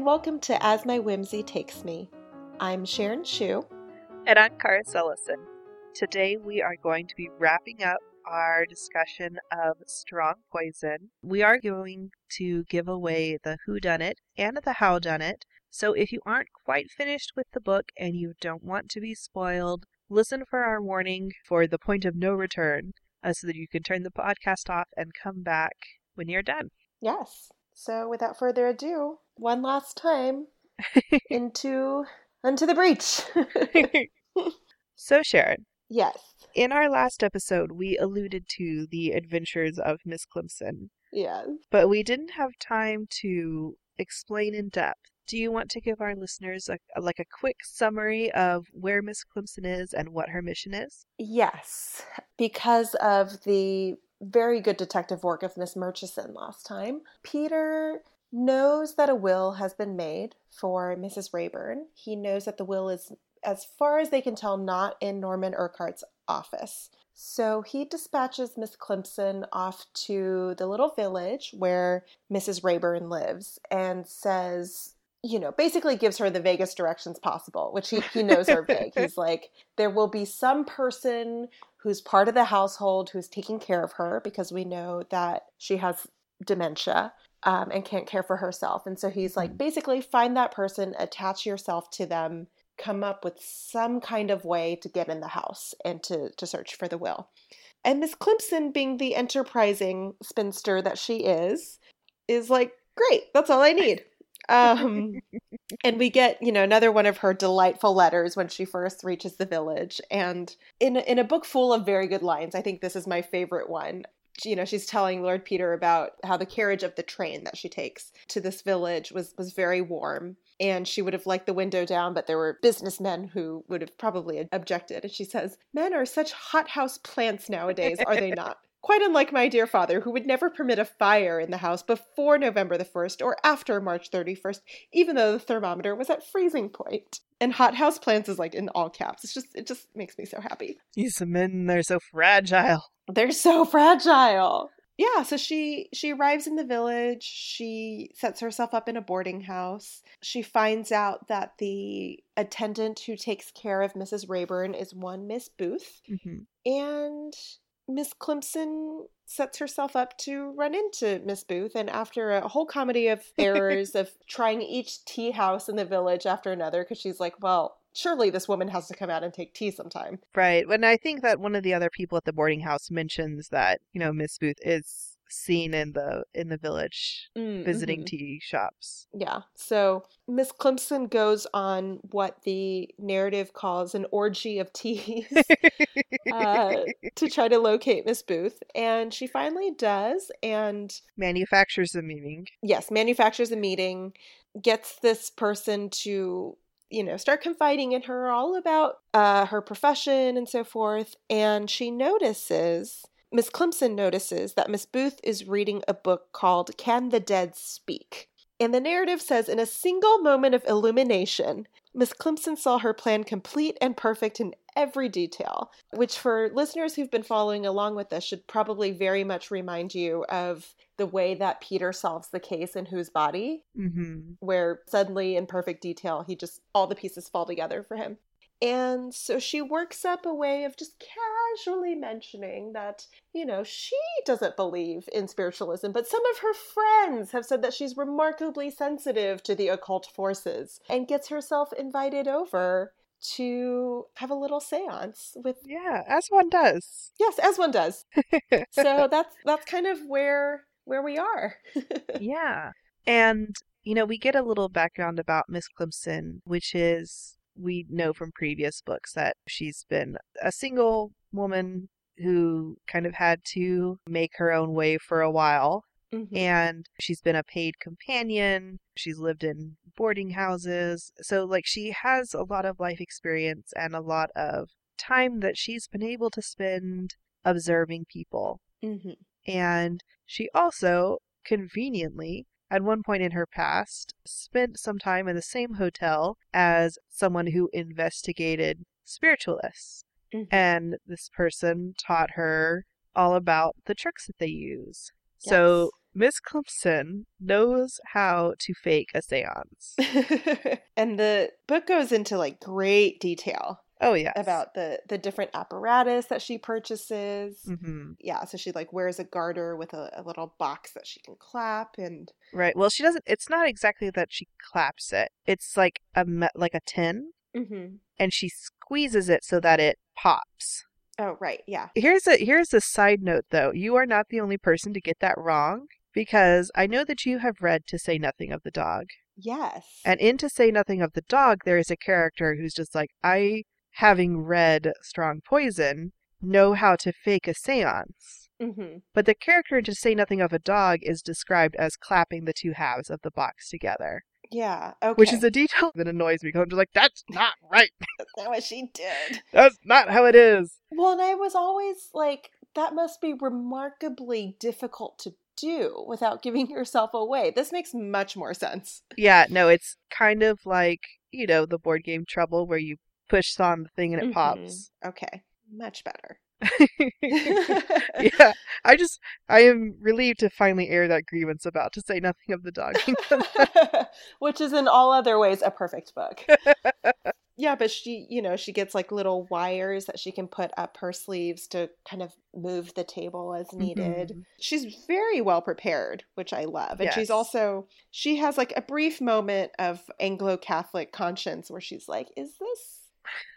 And welcome to As My Whimsy Takes Me. I'm Sharon Shu. And I'm Cara Ellison. Today we are going to be wrapping up our discussion of Strong Poison. We are going to give away the Who Done It and the How Done It. So if you aren't quite finished with the book and you don't want to be spoiled, listen for our warning for the point of no return uh, so that you can turn the podcast off and come back when you're done. Yes. So without further ado, one last time into into the breach. so Sharon. Yes. In our last episode, we alluded to the adventures of Miss Climpson. Yes. But we didn't have time to explain in depth. Do you want to give our listeners a, a, like a quick summary of where Miss Climpson is and what her mission is? Yes, because of the very good detective work of Miss Murchison last time. Peter knows that a will has been made for Mrs. Wrayburn. He knows that the will is, as far as they can tell, not in Norman Urquhart's office. So he dispatches Miss Climpson off to the little village where Mrs. Wrayburn lives and says, you know, basically gives her the vaguest directions possible, which he, he knows are vague. He's like, there will be some person who's part of the household who's taking care of her because we know that she has dementia um, and can't care for herself. And so he's like, mm-hmm. basically, find that person, attach yourself to them, come up with some kind of way to get in the house and to, to search for the will. And Miss Climpson, being the enterprising spinster that she is, is like, great, that's all I need. Um, and we get, you know, another one of her delightful letters when she first reaches the village. And in in a book full of very good lines, I think this is my favorite one. You know, she's telling Lord Peter about how the carriage of the train that she takes to this village was was very warm and she would have liked the window down, but there were businessmen who would have probably objected. And she says, Men are such hothouse plants nowadays, are they not? Quite unlike my dear father, who would never permit a fire in the house before November the 1st or after March 31st, even though the thermometer was at freezing point. And hothouse plants is like in all caps. It's just it just makes me so happy. These men, they're so fragile. They're so fragile. Yeah, so she she arrives in the village. She sets herself up in a boarding house. She finds out that the attendant who takes care of Mrs. Wrayburn is one Miss Booth, mm-hmm. and Miss Climpson sets herself up to run into Miss Booth, and after a whole comedy of errors of trying each tea house in the village after another, because she's like, well, surely this woman has to come out and take tea sometime. Right. And I think that one of the other people at the boarding house mentions that, you know, Miss Booth is seen in the in the village mm, visiting mm-hmm. tea shops. Yeah. So Miss Climpson goes on what the narrative calls an orgy of teas uh, to try to locate Miss Booth, and she finally does, and manufactures a meeting. Yes, manufactures a meeting, gets this person to you know start confiding in her all about uh, her profession and so forth, and she notices Miss Climpson notices that Miss Booth is reading a book called Can the Dead Speak? And the narrative says in a single moment of illumination, Miss Climpson saw her plan complete and perfect in every detail, which for listeners who've been following along with us should probably very much remind you of the way that Peter solves the case in Whose Body, mm-hmm. where suddenly in perfect detail, he just, all the pieces fall together for him. And so she works up a way of just casually mentioning that, you know, she doesn't believe in spiritualism, but some of her friends have said that she's remarkably sensitive to the occult forces and gets herself invited over to have a little séance with Yeah, as one does. Yes, as one does. so that's that's kind of where where we are. yeah. And you know, we get a little background about Miss Climpson, which is we know from previous books that she's been a single woman who kind of had to make her own way for a while. Mm-hmm. And she's been a paid companion. She's lived in boarding houses. So, like, she has a lot of life experience and a lot of time that she's been able to spend observing people. Mm-hmm. And she also conveniently at one point in her past, spent some time in the same hotel as someone who investigated spiritualists. Mm-hmm. And this person taught her all about the tricks that they use. Yes. So Miss Climpson knows how to fake a seance. and the book goes into like great detail Oh, yeah. about the the different apparatus that she purchases. Mm-hmm. Yeah, so she like wears a garter with a, a little box that she can clap and Right. Well, she doesn't, it's not exactly that she claps it. It's like a, like a tin mm-hmm. and she squeezes it so that it pops. Oh, right. Yeah. Here's a here's a side note though. You are not the only person to get that wrong because I know that you have read To Say Nothing of the Dog. Yes. And in To Say Nothing of the Dog, there is a character who's just like, I, having read Strong Poison, know how to fake a seance. mm-hmm. But the character To Say Nothing of a Dog is described as clapping the two halves of the box together, Yeah. Okay. which is a detail that annoys me because I'm just like, that's not right. That's not what she did. That's not how it is. Well, and I was always like, that must be remarkably difficult to do without giving yourself away. This makes much more sense. Yeah, no, it's kind of like, you know, the board game Trouble where you push on the thing and it Mhm. pops. Okay. Much better. yeah, I just, I am relieved to finally air that grievance about To Say Nothing of the Dog. Which is in all other ways a perfect book. yeah, but she, you know, she gets like little wires that she can put up her sleeves to kind of move the table as needed. Mhm. She's very well prepared, which I love. And she's also she has like a brief moment of Anglo-Catholic conscience where she's like, "Is this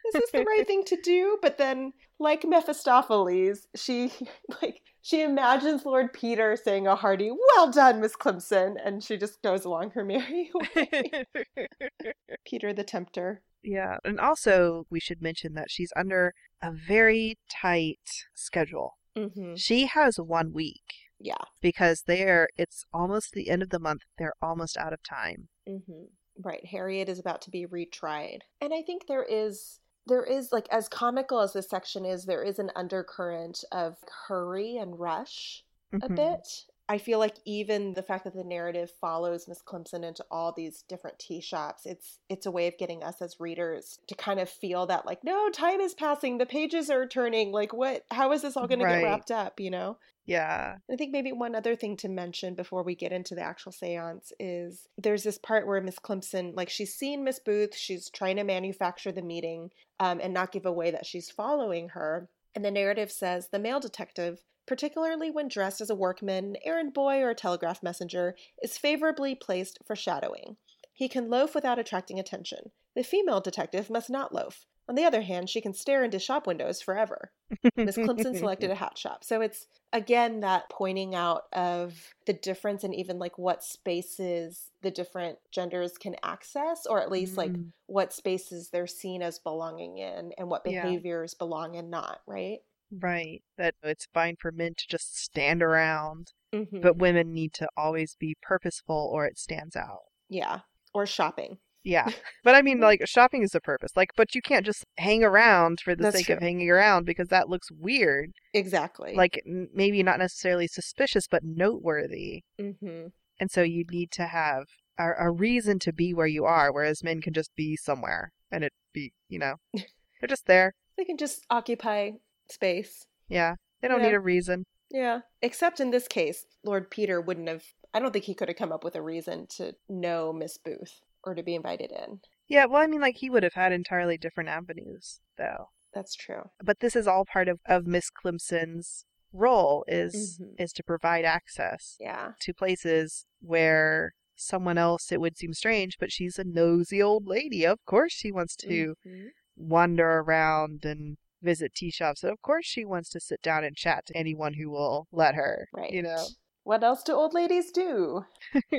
is this the right thing to do?" But then like Mephistopheles, she like she imagines Lord Peter saying a hearty, "Well done, Miss Climpson," and she just goes along her merry way. Peter the Tempter. yeah, and also we should mention that she's under a very tight schedule. Mm-hmm. She has one week Yeah. because they're, it's almost the end of the month. They're almost out of time. Mm-hmm. Right. Harriet is about to be retried. And I think there is there is like as comical as this section is, there is an undercurrent of hurry and rush a Mhm. bit. I feel like even the fact that the narrative follows Miss Climpson into all these different tea shops, it's it's a way of getting us as readers to kind of feel that like, no, time is passing, the pages are turning, like what how is this all gonna Right. get wrapped up, you know? Yeah. I think maybe one other thing to mention before we get into the actual seance is there's this part where Miss Climpson, like, she's seen Miss Booth, she's trying to manufacture the meeting um, and not give away that she's following her. And the narrative says the male detective, particularly when dressed as a workman, errand boy, or a telegraph messenger, is favorably placed for shadowing. He can loaf without attracting attention. The female detective must not loaf. On the other hand, she can stare into shop windows forever. Miss Climpson selected a hat shop. So it's again that pointing out of the difference and even like what spaces the different genders can access, or at least like Mm. what spaces they're seen as belonging in and what Yeah. behaviors belong and not, right? Right. That it's fine for men to just stand around, Mm-hmm. but women need to always be purposeful or it stands out. yeah. Or shopping. Yeah. But I mean, like, shopping is a purpose. Like, but you can't just hang around for the That's sake of hanging around because that looks weird. Exactly. Like, n- maybe not necessarily suspicious, but noteworthy. mm-hmm. And so you need to have a, a reason to be where you are, whereas men can just be somewhere and it be, you know, they're just there. they can just occupy space. Yeah. They don't Yeah. need a reason. Yeah. Except in this case, Lord Peter wouldn't have, I don't think he could have come up with a reason to know Miss Booth or to be invited in. Yeah. Well, I mean, like, he would have had entirely different avenues, though. That's true. But this is all part of, of Miss Climpson's role is Mhm. is to provide access Yeah. to places where someone else it would seem strange but she's a nosy old lady of course she wants to Mhm. wander around and visit tea shops and of course she wants to sit down and chat to anyone who will let her Right. you know What else do old ladies do?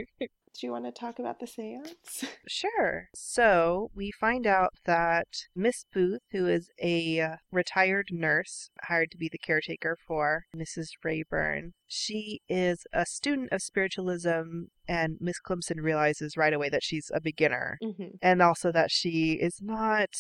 do you want to talk about the seance? Sure. So we find out that Miss Booth, who is a uh, retired nurse hired to be the caretaker for Mrs. Wrayburn, she is a student of spiritualism, and Miss Climpson realizes right away that she's a beginner, mm-hmm. and also that she is not,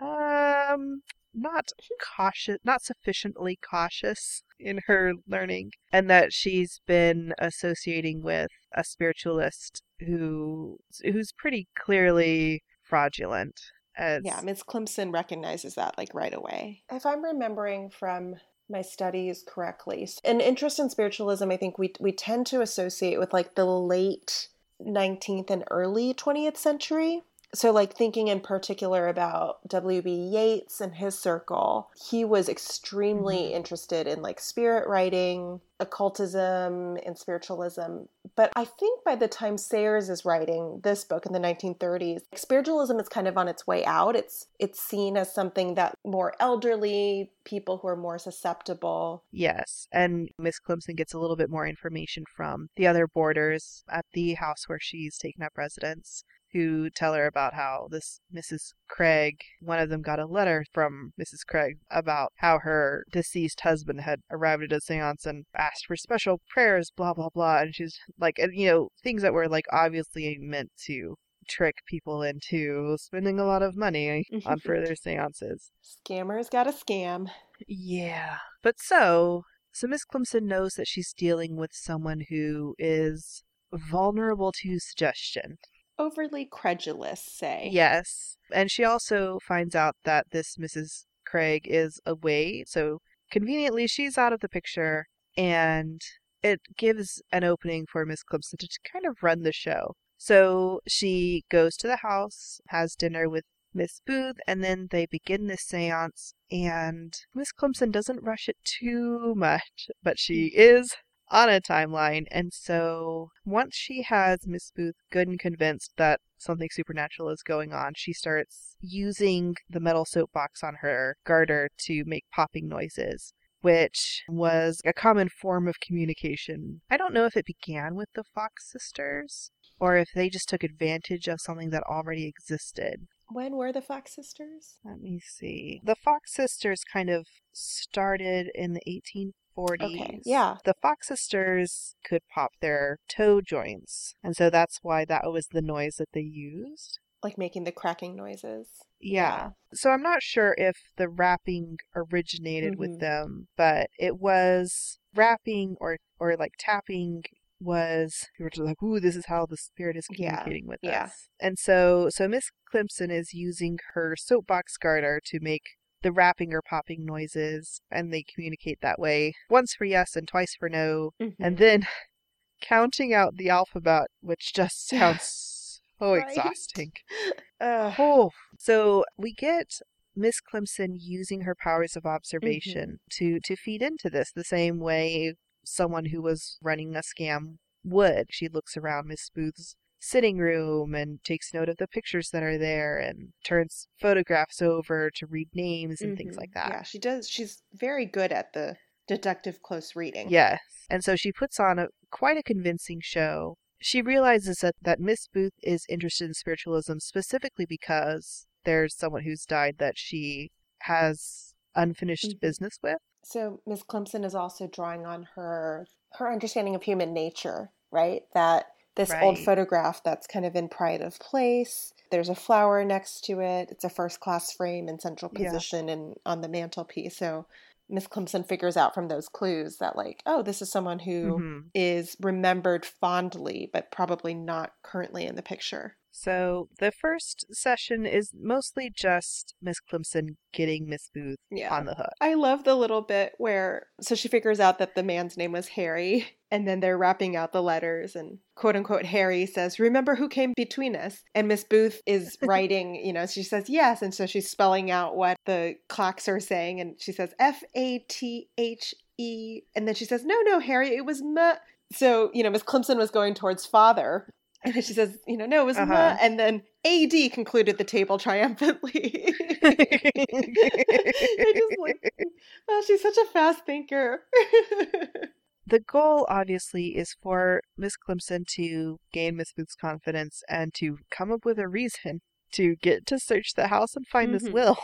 um, not cautious, not sufficiently cautious in her learning, and that she's been associating with a spiritualist who who's pretty clearly fraudulent. As, Yeah, Miss Climpson recognizes that like right away. If I'm remembering from my studies correctly. An interest in spiritualism, I think we we tend to associate with like the late 19th and early 20th century so like thinking in particular about W.B. Yeats and his circle, he was extremely mm-hmm. interested in like spirit writing, occultism, and spiritualism. But I think by the time Sayers is writing this book in the 1930s, spiritualism is kind of on its way out. It's it's seen as something that more elderly people who are more susceptible. Yes, and Miss Climpson gets a little bit more information from the other boarders at the house where she's taken up residence who tell her about how this Mrs. Craig, one of them got a letter from Mrs. Craig about how her deceased husband had arrived at a seance and asked for special prayers, blah, blah, blah. And she's like, you know, things that were like obviously meant to trick people into spending a lot of money on further seances. Scammers got a scam. Yeah. But so, so Miss Climpson knows that she's dealing with someone who is vulnerable to suggestion overly credulous, say. Yes. And she also finds out that this Mrs. Craig is away. So conveniently, she's out of the picture, and it gives an opening for Miss Climpson to kind of run the show. So she goes to the house, has dinner with Miss Booth, and then they begin this seance. And Miss Climpson doesn't rush it too much, but she mm. is on a timeline. And so once she has Miss Booth good and convinced that something supernatural is going on, she starts using the metal soapbox on her garter to make popping noises. Which was a common form of communication. I don't know if it began with the Fox sisters or if they just took advantage of something that already existed. When were the Fox sisters? Let me see. The Fox sisters kind of started in the 1840s. Okay, yeah. The Fox sisters could pop their toe joints. And so that's why that was the noise that they used. Like making the cracking noises. Yeah. yeah. So I'm not sure if the rapping originated mm-hmm. with them, but it was rapping or or like tapping was we were just like, ooh, this is how the spirit is communicating yeah. with yeah. us. And so so Miss Climpson is using her soapbox garter to make the rapping or popping noises, and they communicate that way. Once for yes and twice for no, mm-hmm. and then counting out the alphabet, which just sounds so right? exhausting. Uh, oh, so we get Miss Climpson using her powers of observation mm-hmm. to to feed into this the same way someone who was running a scam would. She looks around Miss Booth's sitting room and takes note of the pictures that are there and turns photographs over to read names and mm-hmm. things like that. Yeah, she does. She's very good at the deductive close reading. Yes. And so she puts on a quite a convincing show. She realizes that, that Miss Booth is interested in spiritualism specifically because there's someone who's died that she has unfinished mm-hmm. business with. So Miss Climpson is also drawing on her her understanding of human nature, right? That this right. old photograph that's kind of in pride of place. There's a flower next to it. It's a first class frame in central position yeah. and on the mantelpiece. So Miss Climpson figures out from those clues that like, oh, this is someone who mm-hmm. is remembered fondly, but probably not currently in the picture. So the first session is mostly just Miss Climpson getting Miss Booth yeah. on the hook. I love the little bit where so she figures out that the man's name was Harry, and then they're wrapping out the letters, and quote unquote Harry says, "Remember who came between us?" And Miss Booth is writing, you know, she says yes, and so she's spelling out what the clocks are saying, and she says F A T H E, and then she says, "No, no, Harry, it was M." So, you know, Miss Climpson was going towards father, and then she says, you know, no, it was uh-huh. Ma. And then AD concluded the table triumphantly. Just like, oh, she's such a fast thinker. the goal, obviously, is for Miss Climpson to gain Miss Booth's confidence and to come up with a reason to get to search the house and find mm-hmm. this will,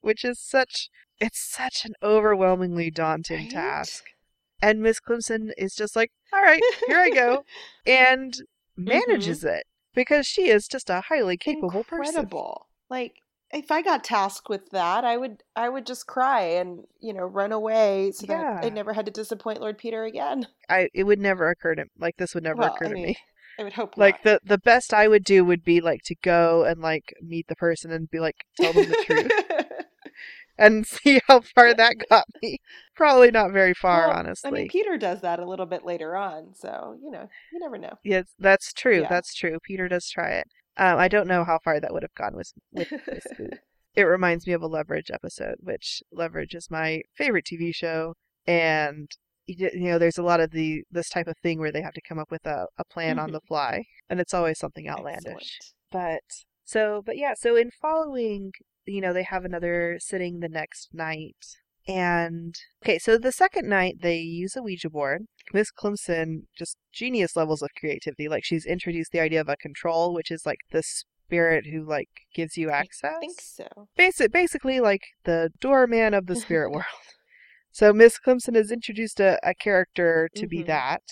which is such, it's such an overwhelmingly daunting right? task. And Miss Climpson is just like, all right, here I go. and. Manages mm-hmm. it because she is just a highly capable Incredible. person. Like if I got tasked with that, I would I would just cry and you know run away so yeah. that I never had to disappoint Lord Peter again. I it would never occur to like this would never well, occur I to mean, me. I would hope like not. the the best I would do would be like to go and like meet the person and be like tell them the truth. and see how far that got me. Probably not very far, Well, honestly. I mean, Peter does that a little bit later on, so you know, you never know. yes, that's true. Yeah. That's true. Peter does try it. Um, I don't know how far that would have gone with with Miss Booth. It reminds me of a Leverage episode, which Leverage is my favorite TV show, and you know, there's a lot of the this type of thing where they have to come up with a, a plan on the fly, and it's always something outlandish. Excellent. But so, but yeah, so in following, you know, they have another sitting the next night. And okay, so the second night they use a Ouija board. Miss Climpson just genius levels of creativity. Like she's introduced the idea of a control, which is like the spirit who like gives you access. I think so. Basic, basically like the doorman of the spirit world. So Miss Climpson has introduced a, a character to be Mhm. that.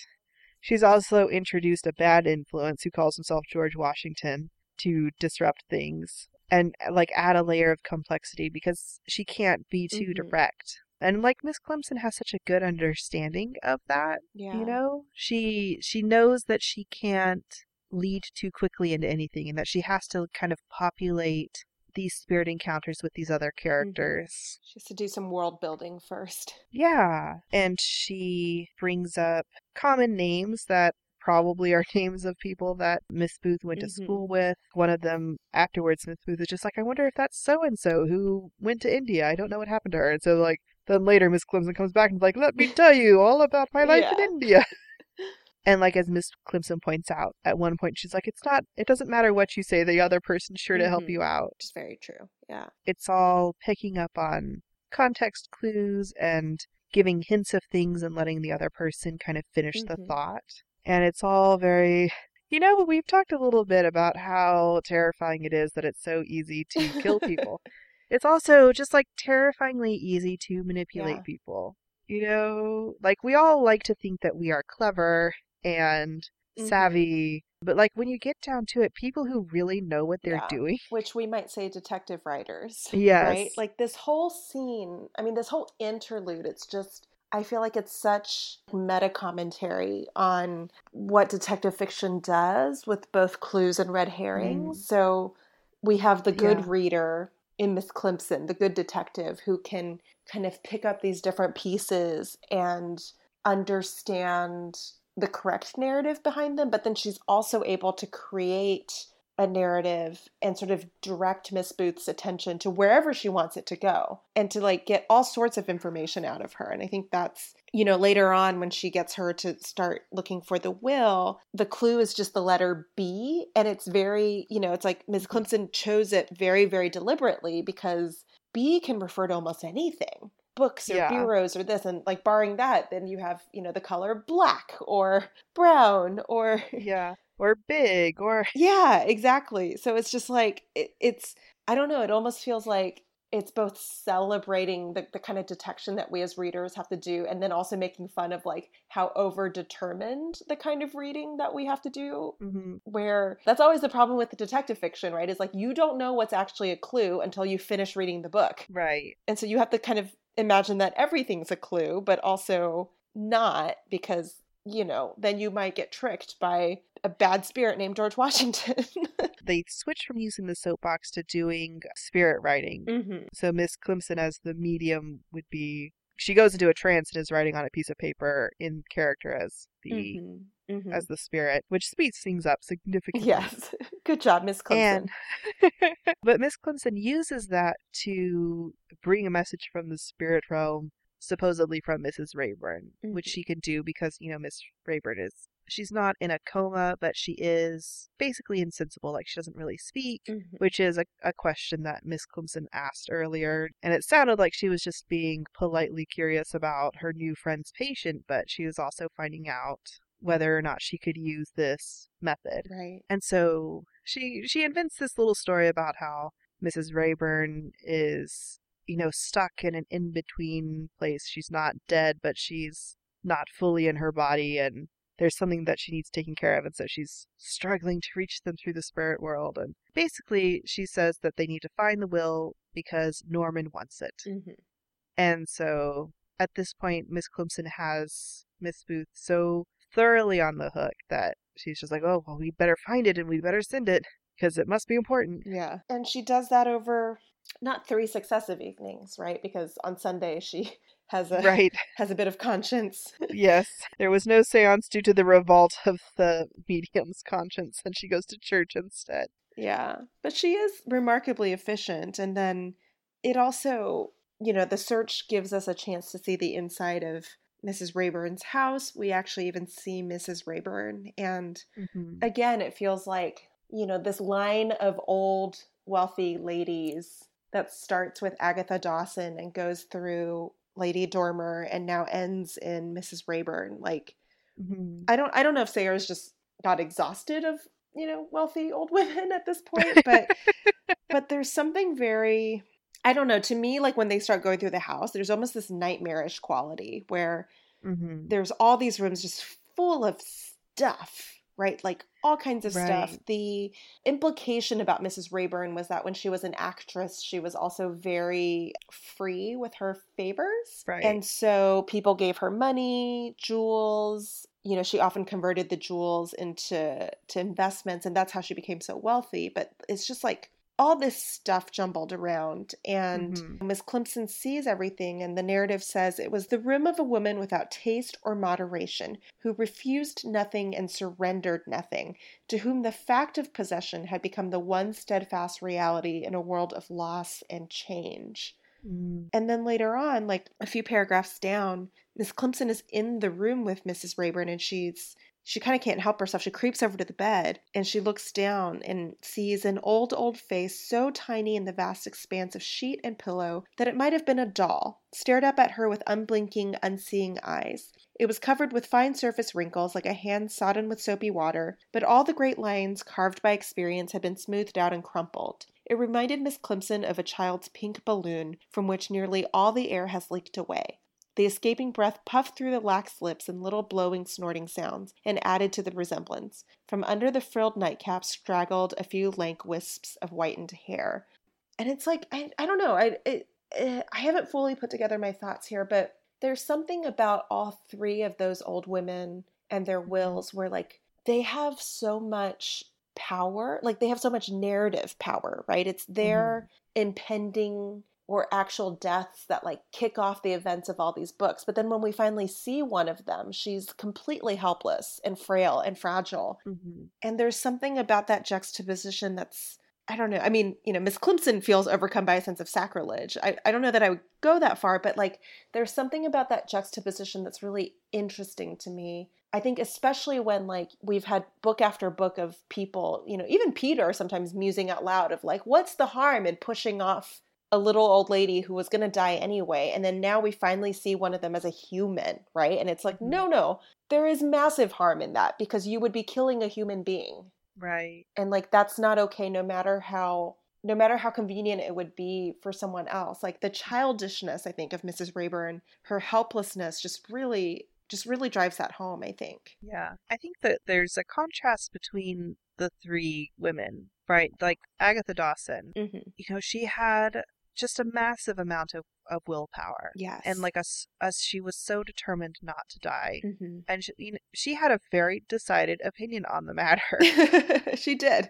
She's also introduced a bad influence who calls himself George Washington to disrupt things and like add a layer of complexity because she can't be too Mhm. direct. And like Miss Climpson has such a good understanding of that, Yeah. you know? She she knows that she can't lead too quickly into anything and that she has to kind of populate these spirit encounters with these other characters. She has to do some world building first. Yeah. And she brings up common names that probably are names of people that Miss Booth went to Mhm. school with. One of them afterwards, Miss Booth is just like, I wonder if that's so and so who went to India. I don't know what happened to her. And so like then later Miss Climpson comes back and is like, Let me tell you all about my life in India. And like as Miss Climpson points out, at one point she's like, It's not it doesn't matter what you say, the other person's sure to help Mhm. you out Which is very true. Yeah. it's all picking up on context clues and giving hints of things and letting the other person kind of finish the Mhm. thought. And it's all very, you know, we've talked a little bit about how terrifying it is that it's so easy to kill people. it's also just like terrifyingly easy to manipulate Yeah. people. You know, like we all like to think that we are clever and Mhm. savvy, but like when you get down to it, people who really know what they're Yeah. doing. Which we might say detective writers. Yes. Right? Like this whole scene, I mean, this whole interlude, it's just, I feel like it's such meta commentary on what detective fiction does with both clues and red herrings. Mm. So we have the good Yeah. reader in Miss Climpson, the good detective who can kind of pick up these different pieces and understand the correct narrative behind them, but then she's also able to create a narrative and sort of direct Miss Booth's attention to wherever she wants it to go and to like get all sorts of information out of her. And I think that's, you know, later on when she gets her to start looking for the will, the clue is just the letter B. And it's very, you know, it's like Miss mm-hmm. Climpson chose it very, very deliberately because B can refer to almost anything books or Yeah. bureaus or this and like barring that then you have you know the color black or brown or Yeah. Or big or yeah exactly so it's just like it, it's i don't know it almost feels like it's both celebrating the, the kind of detection that we as readers have to do and then also making fun of like how over determined the kind of reading that we have to do Mhm. where that's always the problem with the detective fiction right is like you don't know what's actually a clue until you finish reading the book right. and so you have to kind of imagine that everything's a clue, but also not because, you know, then you might get tricked by a bad spirit named George Washington. They switched from using the soapbox to doing spirit writing. mm-hmm. So Miss Climpson as the medium would be she goes into a trance and is writing on a piece of paper in character as the Mm-hmm. as the spirit, which speeds things up significantly. Yes. Good job, Miss Climpson. And but Miss Climpson uses that to bring a message from the spirit realm, supposedly from Mrs. Wrayburn, which Mhm. she can do because, you know, Miss Wrayburn is she's not in a coma, but she is basically insensible, like she doesn't really speak. Mhm. Which is a, a question that Miss Climpson asked earlier. And it sounded like she was just being politely curious about her new friend's patient, but she was also finding out whether or not she could use this method. Right. And so she she invents this little story about how Mrs. Wrayburn is, you know, stuck in an in-between place. She's not dead, but she's not fully in her body and there's something that she needs taken care of and so she's struggling to reach them through the spirit world and basically she says that they need to find the will because Norman wants it. Mm-hmm. And so at this point, Miss Climpson has Miss Booth so thoroughly on the hook that she's just like, oh, well, we better find it and we better send it because it must be important. Yeah. And she does that over not three successive evenings, right? Because on Sunday she has a Right. has a bit of conscience. Yes. There was no seance due to the revolt of the medium's conscience, and she goes to church instead. Yeah, but she is remarkably efficient. And then it also, you know, the search gives us a chance to see the inside of Mrs. Wrayburn's house. We actually even see Mrs. Wrayburn. And Mm-hmm. again, it feels like, you know, this line of old wealthy ladies that starts with Agatha Dawson and goes through Lady Dormer and now ends in Mrs. Wrayburn. Like, Mm-hmm. I don't I don't know if Sayers just got exhausted of you know wealthy old women at this point, but but there's something very I don't know to me like when they start going through the house, there's almost this nightmarish quality where Mm-hmm. there's all these rooms just full of stuff, right? Like all kinds of stuff. The implication about Mrs. Wrayburn was that when she was an actress, she was also very free with her favors. Right. And so people gave her money, jewels. You know, she often converted the jewels into to investments, and that's how she became so wealthy. But it's just like all this stuff jumbled around and Mhm. miss climpson sees everything and the narrative says it was the room of a woman without taste or moderation who refused nothing and surrendered nothing to whom the fact of possession had become the one steadfast reality in a world of loss and change Mm. and then later on, like a few paragraphs down, Miss Climpson is in the room with Mrs. Wrayburn and she's she kind of can't help herself. She creeps over to the bed and she looks down and sees an old, old face so tiny in the vast expanse of sheet and pillow that it might have been a doll, stared up at her with unblinking, unseeing eyes. It was covered with fine surface wrinkles like a hand sodden with soapy water, but all the great lines carved by experience had been smoothed out and crumpled. It reminded Miss Climpson of a child's pink balloon from which nearly all the air has leaked away. The escaping breath puffed through the lax lips in little blowing, snorting sounds, and added to the resemblance. From under the frilled nightcap straggled a few lank wisps of whitened hair. And it's like, I, I don't know, I, it, eh, I haven't fully put together my thoughts here, but there's something about all three of those old women and their wills where, like, they have so much power, like, they have so much narrative power, right? It's their impending or actual deaths that like kick off the events of all these books. But then when we finally see one of them, she's completely helpless and frail and fragile. Mm-hmm. And there's something about that juxtaposition that's I don't know. I mean, you know, Miss Climpson feels overcome by a sense of sacrilege. I, I don't know that I would go that far, but like there's something about that juxtaposition that's really interesting to me. I think especially when like we've had book after book of people, you know, even Peter sometimes musing out loud of like, what's the harm in pushing off a little old lady who was going to die anyway. And then now we finally see one of them as a human, right? And it's like, Mhm. no, no, there is massive harm in that because you would be killing a human being. Right. And like, that's not okay no matter how. No matter how convenient it would be for someone else, like the childishness, I think, of Mrs. Wrayburn, her helplessness just really, just really drives that home, I think. Yeah. I think that there's a contrast between the three women, right? Like Agatha Dawson, Mm-hmm. you know, she had just a massive amount of, of willpower. Yes. And like us, us, she was so determined not to die. Mhm. And she, you know, she had a very decided opinion on the matter. she did.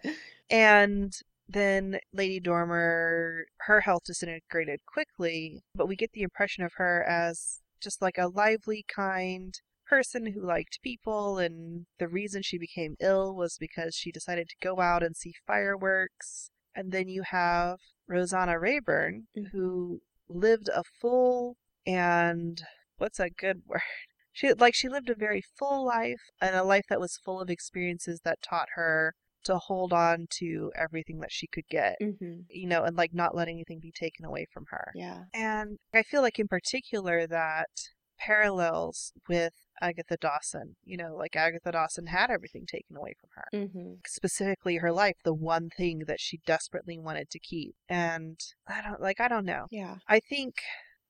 And then Lady Dormer, her health disintegrated quickly, but we get the impression of her as just like a lively, kind person who liked people. And the reason she became ill was because she decided to go out and see fireworks. And then you have Rosanna Wrayburn, Mhm. who lived a full and what's a good word? She like she lived a very full life and a life that was full of experiences that taught her to hold on to everything that she could get, Mm-hmm. you know, and like not let anything be taken away from her. Yeah. And I feel like in particular that parallels with Agatha Dawson. You know, like Agatha Dawson had everything taken away from her. Mm-hmm. Specifically her life, the one thing that she desperately wanted to keep. And I don't like I don't know. Yeah. I think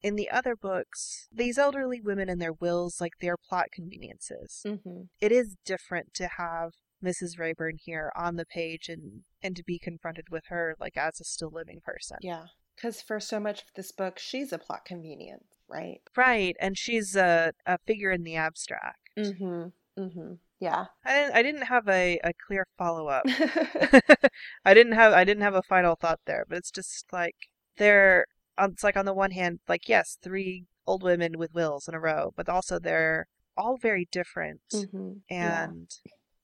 in the other books, these elderly women and their wills, like their plot conveniences. Mm-hmm. It is different to have Mrs. Wrayburn here on the page and and to be confronted with her like as a still living person. Yeah. Because for so much of this book, she's a plot convenience, right? Right, and she's a, a figure in the abstract. Mm-hmm. Mm-hmm. Yeah. I didn't I didn't have a, a clear follow up. I didn't have I didn't have a final thought there, but it's just like they're it's like on the one hand, like yes, three old women with wills in a row, but also they're all very different. Mm-hmm. Yeah. And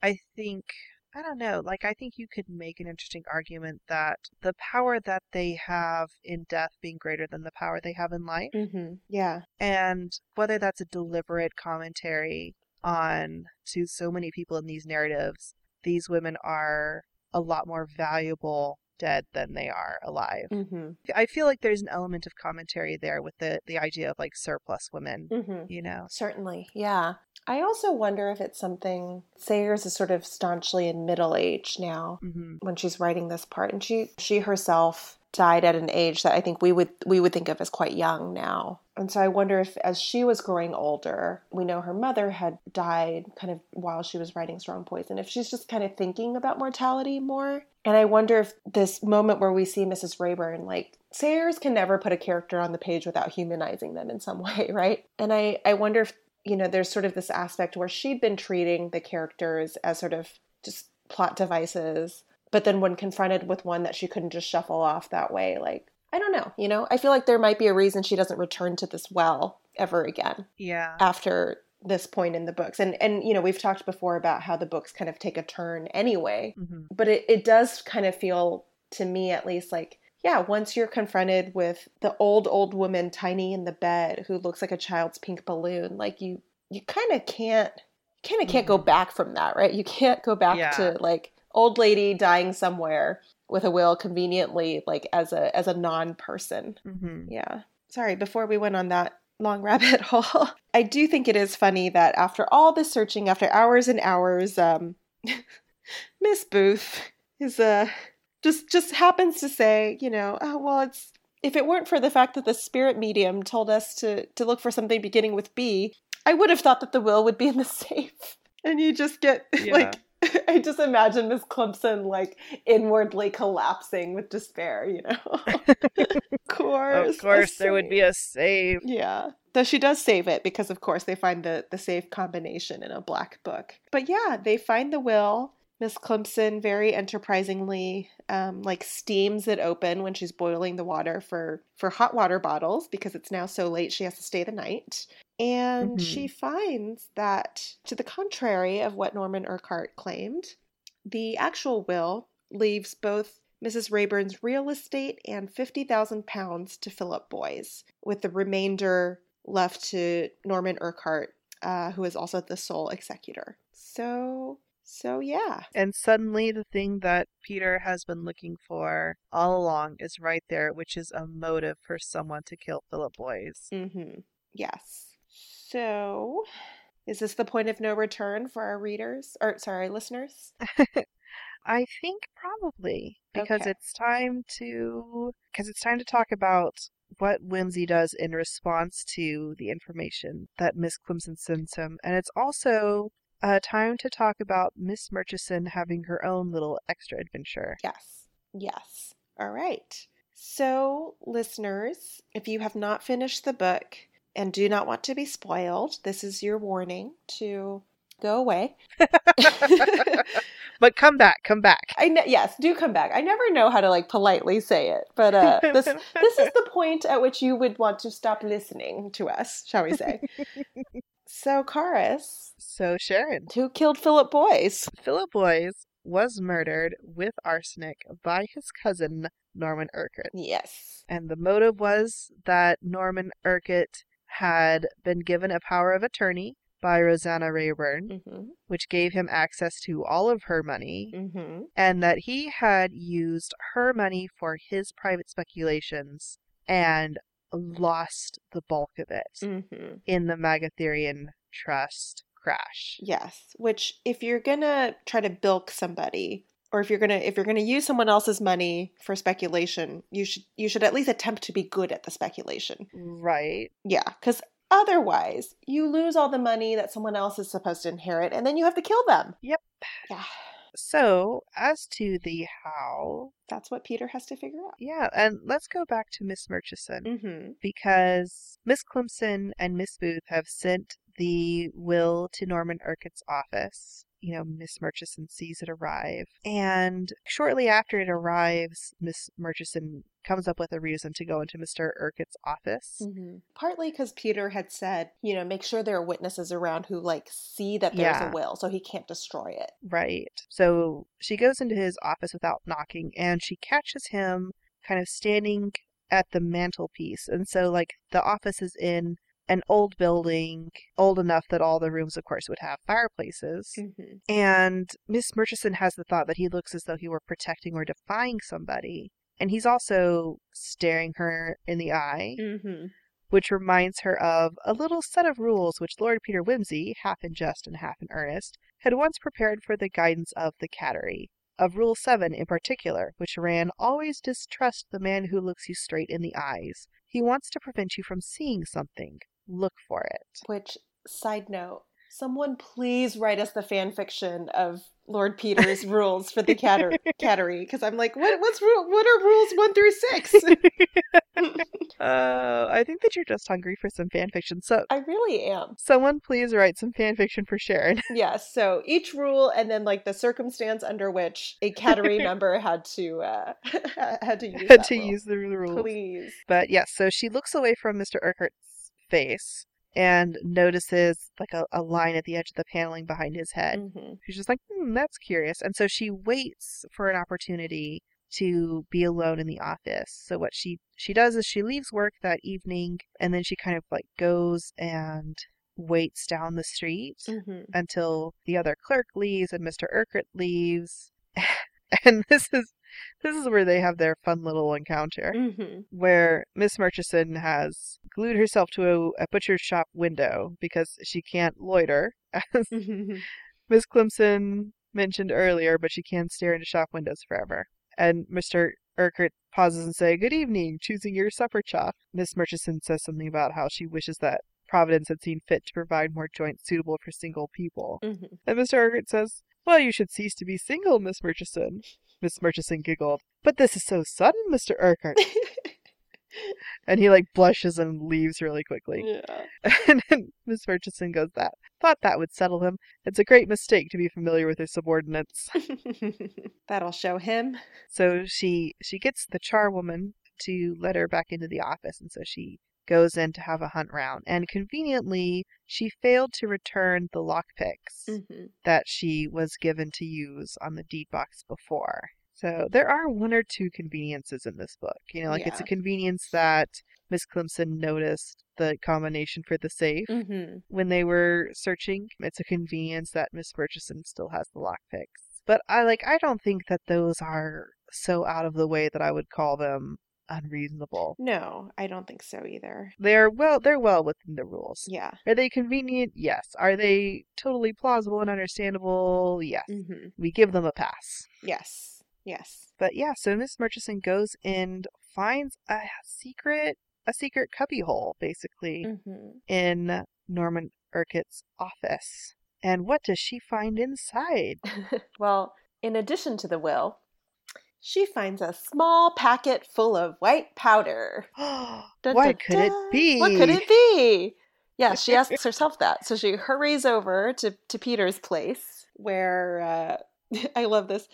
I think I don't know, like I think you could make an interesting argument that the power that they have in death being greater than the power they have in life, Mm-hmm. Yeah. and whether that's a deliberate commentary on to so many people in these narratives, these women are a lot more valuable dead than they are alive. Mm-hmm. I feel like there's an element of commentary there with the the idea of like surplus women, Mm-hmm. you know. Certainly, yeah. I also wonder if it's something Sayers is sort of staunchly in middle age now hmm when she's writing this part, and she she herself died at an age that I think we would we would think of as quite young now. And so I wonder if as she was growing older, we know her mother had died kind of while she was writing Strong Poison. If she's just kind of thinking about mortality more. And I wonder if this moment where we see Mrs. Wrayburn, like Sayers can never put a character on the page without humanizing them in some way, right? And I, I wonder if, you know, there's sort of this aspect where she'd been treating the characters as sort of just plot devices but then when confronted with one that she couldn't just shuffle off that way like i don't know you know? I feel like there might be a reason she doesn't return to this well ever again Yeah. after this point in the books. And and you know we've talked before about how the books kind of take a turn anyway hmm but it, it does kind of feel to me at least like yeah once you're confronted with the old old woman tiny in the bed who looks like a child's pink balloon like you you kind of can't kind of can't go back from that right? You can't go back Yeah. to like old lady dying somewhere with a will conveniently like as a as a non-person hmm yeah. Sorry, before we went on that long rabbit hole, I do think it is funny that after all the searching, after hours and hours, um, Miss Booth is uh just just happens to say, you know, oh well, it's if it weren't for the fact that the spirit medium told us to to look for something beginning with B, I would have thought that the will would be in the safe. And you just get Yeah. like I just imagine Miss Climpson like inwardly collapsing with despair, you know. of course. Of course, there would be a save. Yeah. Though she does save it because of course they find the the safe combination in a black book. But yeah, they find the will. Miss Climpson very enterprisingly um, like steams it open when she's boiling the water for for hot water bottles because it's now so late she has to stay the night. And Mhm. she finds that, to the contrary of what Norman Urquhart claimed, the actual will leaves both Mrs. Wrayburn's real estate and 50,000 pounds to Philip Boyes, with the remainder left to Norman Urquhart, uh, who is also the sole executor. So, so yeah. And suddenly, the thing that Peter has been looking for all along is right there, which is a motive for someone to kill Philip Boyes. Mm-hmm. Yes. So, is this the point of no return for our readers, or sorry, listeners? I think probably because Okay. it's time to because it's time to talk about what Wimsey does in response to the information that Miss Climpson sends him, and it's also uh, time to talk about Miss Murchison having her own little extra adventure. Yes. Yes. All right. So, listeners, if you have not finished the book and do not want to be spoiled, this is your warning to go away. but come back, come back. I ne- yes, do come back. I never know how to like politely say it, but uh, this this is the point at which you would want to stop listening to us, shall we say? so, Karis, So Sharon, who killed Philip Boyes? Philip Boyes was murdered with arsenic by his cousin Norman Urquhart. Yes. And the motive was that Norman Urquhart had been given a power of attorney by Rosanna Wrayburn, Mm-hmm. which gave him access to all of her money, Mm-hmm. and that he had used her money for his private speculations and lost the bulk of it Mm-hmm. in the Megatherium Trust crash. Yes, which if you're gonna try to bilk somebody, or if you're gonna if you're gonna use someone else's money for speculation, you should you should at least attempt to be good at the speculation. Right. Yeah, because otherwise you lose all the money that someone else is supposed to inherit, and then you have to kill them. Yep. Yeah, So, as to the how, that's what Peter has to figure out. yeah, and let's go back to Miss Murchison. Mm-hmm. because Miss Climpson and Miss Booth have sent the will to Norman Urquhart's office. You know, Miss Murchison sees it arrive. And shortly after it arrives, Miss Murchison comes up with a reason to go into Mr. Urquhart's office. Mm-hmm. Partly because Peter had said, you know, make sure there are witnesses around who like see that there's Yeah. a will, so he can't destroy it. Right. So she goes into his office without knocking and she catches him kind of standing at the mantelpiece. And so, like, the office is in an old building, old enough that all the rooms, of course, would have fireplaces. Mm-hmm. And Miss Murchison has the thought that he looks as though he were protecting or defying somebody. And he's also staring her in the eye, Mm-hmm. which reminds her of a little set of rules which Lord Peter Wimsey, half in jest and half in earnest, had once prepared for the guidance of the cattery. Of Rule 7 in particular, which ran, Always distrust the man who looks you straight in the eyes. He wants to prevent you from seeing something. Look for it. Which, side note, someone please write us the fan fiction of Lord Peter's rules for the cattery, because I'm like, what? What's rule? What are rules one through six? Uh, I think that you're just hungry for some fan fiction. So, I really am. someone please write some fan fiction for Sharon. Yes. so each rule, and then like the circumstance under which a cattery member had to uh, had to use Had to rule. use the rules. Please. But yes, so she looks away from Mr. Urquhart's face and notices like a, a line at the edge of the paneling behind his head. hmm She's just like, hmm, that's curious. And so she waits for an opportunity to be alone in the office. So what she she does is she leaves work that evening and then she kind of like goes and waits down the street hmm until the other clerk leaves and Mr. Urquhart leaves. and this is this is where they have their fun little encounter hmm where Miss Murchison has glued herself to a, a butcher's shop window because she can't loiter, as Miss Climpson mentioned earlier, but she can stare into shop windows forever. And Mr. Urquhart pauses and says, Good evening, choosing your supper chop. Miss Murchison says something about how she wishes that Providence had seen fit to provide more joints suitable for single people. hmm And Mr. Urquhart says, Well, you should cease to be single, Miss Murchison. Miss Murchison giggled. But this is so sudden, Mr. Urquhart. and he like blushes and leaves really quickly. yeah. And then Miss Murchison goes, That thought that would settle him. It's a great mistake to be familiar with her subordinates. That'll show him. So she she gets the charwoman to let her back into the office, and so she goes in to have a hunt round. And conveniently, she failed to return the lockpicks hmm that she was given to use on the deed box before. So there are one or two conveniences in this book. You know, like it's a convenience that Miss Climpson noticed the combination for the safe hmm when they were searching. It's a convenience that Miss Murchison still has the lockpicks. But I like I don't think that those are so out of the way that I would call them unreasonable. No, I don't think so either. They're well they're well within the rules. Yeah. Are they convenient? Yes. Are they totally plausible and understandable? Yes. hmm We give them a pass. Yes. Yes. But yeah, so Miss Murchison goes and finds a secret a secret cubbyhole, basically, mm-hmm. in Norman Urquhart's office. And what does she find inside? well, in addition to the will, she finds a small packet full of white powder. Dun, what dun, could it be? What could it be? Yeah, she asks herself that. So she hurries over to, to Peter's place, where uh, I love this.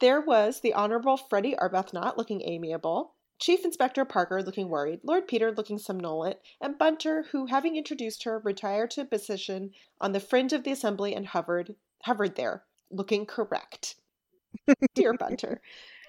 There was the Honorable Freddie Arbuthnot looking amiable, Chief Inspector Parker looking worried, Lord Peter looking somnolent, and Bunter, who, having introduced her, retired to a position on the fringe of the assembly and hovered hovered there, looking correct. Dear Bunter.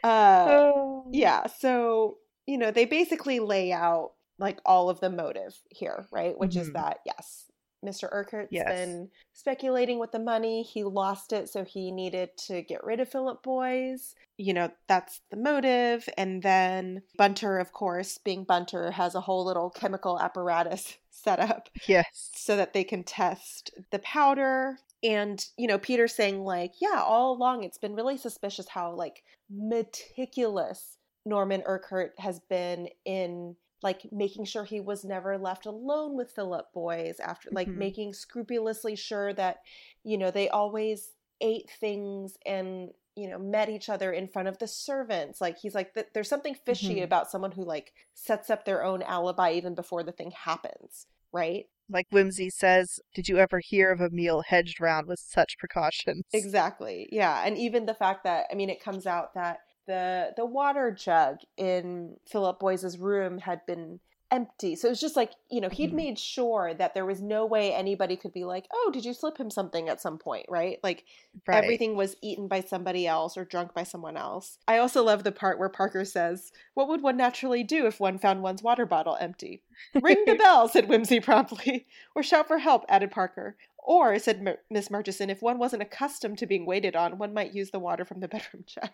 Uh, Oh. yeah, so, you know, they basically lay out like all of the motive here, right? Which is Mhm. that, yes, Mr. Urquhart's Yes. been speculating with the money. He lost it, so he needed to get rid of Philip Boyes. You know, that's the motive. And then Bunter, of course, being Bunter, has a whole little chemical apparatus set up Yes. so that they can test the powder and you know peter saying like yeah all along it's been really suspicious how like meticulous norman urquhart has been in like making sure he was never left alone with philip boyes after like Mhm. making scrupulously sure that you know they always ate things and you know met each other in front of the servants like he's like th- there's something fishy Mhm. about someone who like sets up their own alibi even before the thing happens right Like Wimsey says, did you ever hear of a meal hedged round with such precautions? Exactly. Yeah. And even the fact that, I mean, it comes out that the the water jug in Philip Boyes's room had been empty. So it was just like, you know, he'd Mhm. made sure that there was no way anybody could be like, "Oh, did you slip him something at some point?" right? Like Right. everything was eaten by somebody else or drunk by someone else. I also love the part where Parker says, "What would one naturally do if one found one's water bottle empty?" "Ring the bell," said Wimsey promptly, "or shout for help," added Parker. Or, said Mer- Miss Murchison, if one wasn't accustomed to being waited on, one might use the water from the bedroom jug.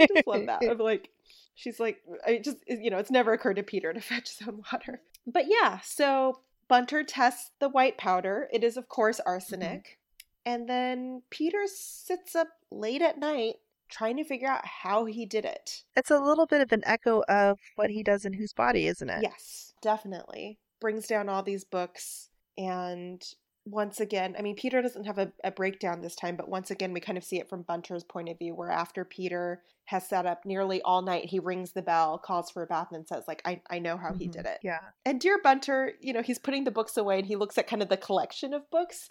I just love that. Of like, she's like, I just, you know, it's never occurred to Peter to fetch his own water. But yeah, so Bunter tests the white powder. It is, of course, arsenic. Mm-hmm. And then Peter sits up late at night trying to figure out how he did it. It's a little bit of an echo of what he does in Whose Body, isn't it? Yes, definitely. Brings down all these books. And once again, I mean, Peter doesn't have a, a breakdown this time, but once again, we kind of see it from Bunter's point of view, where after Peter has sat up nearly all night, he rings the bell, calls for a bath, and says, like, I, I know how he Mhm. did it. Yeah. And dear Bunter, you know, he's putting the books away and he looks at kind of the collection of books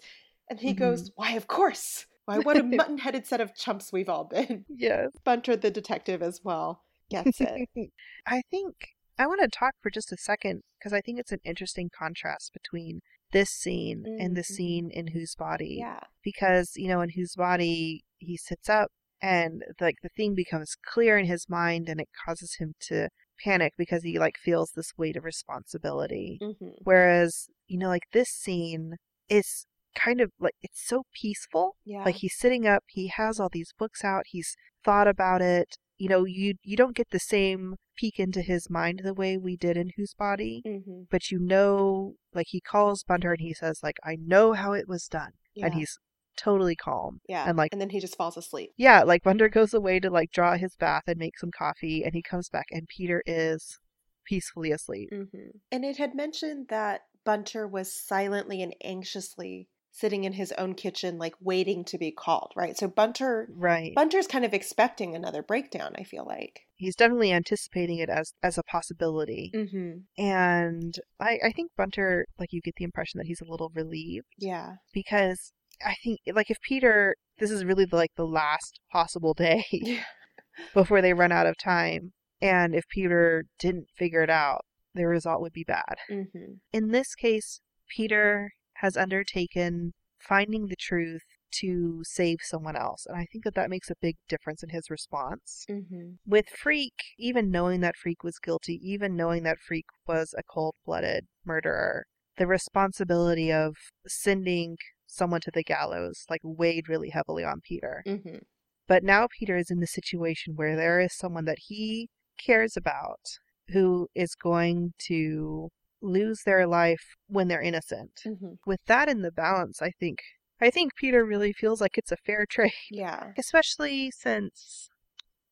and he Mhm. goes, Why, of course. Why, what a mutton headed set of chumps we've all been. Yes. Bunter, the detective, as well, gets it. I think I want to talk for just a second because I think it's an interesting contrast between this scene and the Mhm. scene in Whose Body. yeah. Because, you know, in Whose Body, he sits up and like the thing becomes clear in his mind and it causes him to panic because he like feels this weight of responsibility. hmm Whereas, you know, like this scene is kind of like it's so peaceful. Yeah. Like he's sitting up, he has all these books out, he's thought about it. You know, you you don't get the same peek into his mind the way we did in Whose Body, hmm but you know, like he calls Bunter and he says like I know how it was done, Yeah. and he's totally calm. yeah. and, like- and then he just falls asleep. Yeah, like Bunter goes away to like draw his bath and make some coffee, and he comes back and Peter is peacefully asleep. hmm And it had mentioned that Bunter was silently and anxiously sitting in his own kitchen, like waiting to be called, right? So Bunter. Right. Bunter's kind of expecting another breakdown, I feel like. He's definitely anticipating it as as a possibility. Mm-hmm. And I, I think Bunter, like, you get the impression that he's a little relieved Yeah. because I think, like, if Peter, this is really the, like the last possible day Yeah. before they run out of time, and if Peter didn't figure it out, the result would be bad. Mm-hmm. In this case, Peter has undertaken finding the truth to save someone else, and I think that that makes a big difference in his response. Mm-hmm. with Freke, even knowing that Freke was guilty, even knowing that Freke was a cold blooded murderer, the responsibility of sending someone to the gallows like weighed really heavily on Peter. Mm-hmm. But now Peter is in the situation where there is someone that he cares about who is going to lose their life when they're innocent. Mm-hmm. With that in the balance, I think I think Peter really feels like it's a fair trade Yeah. especially since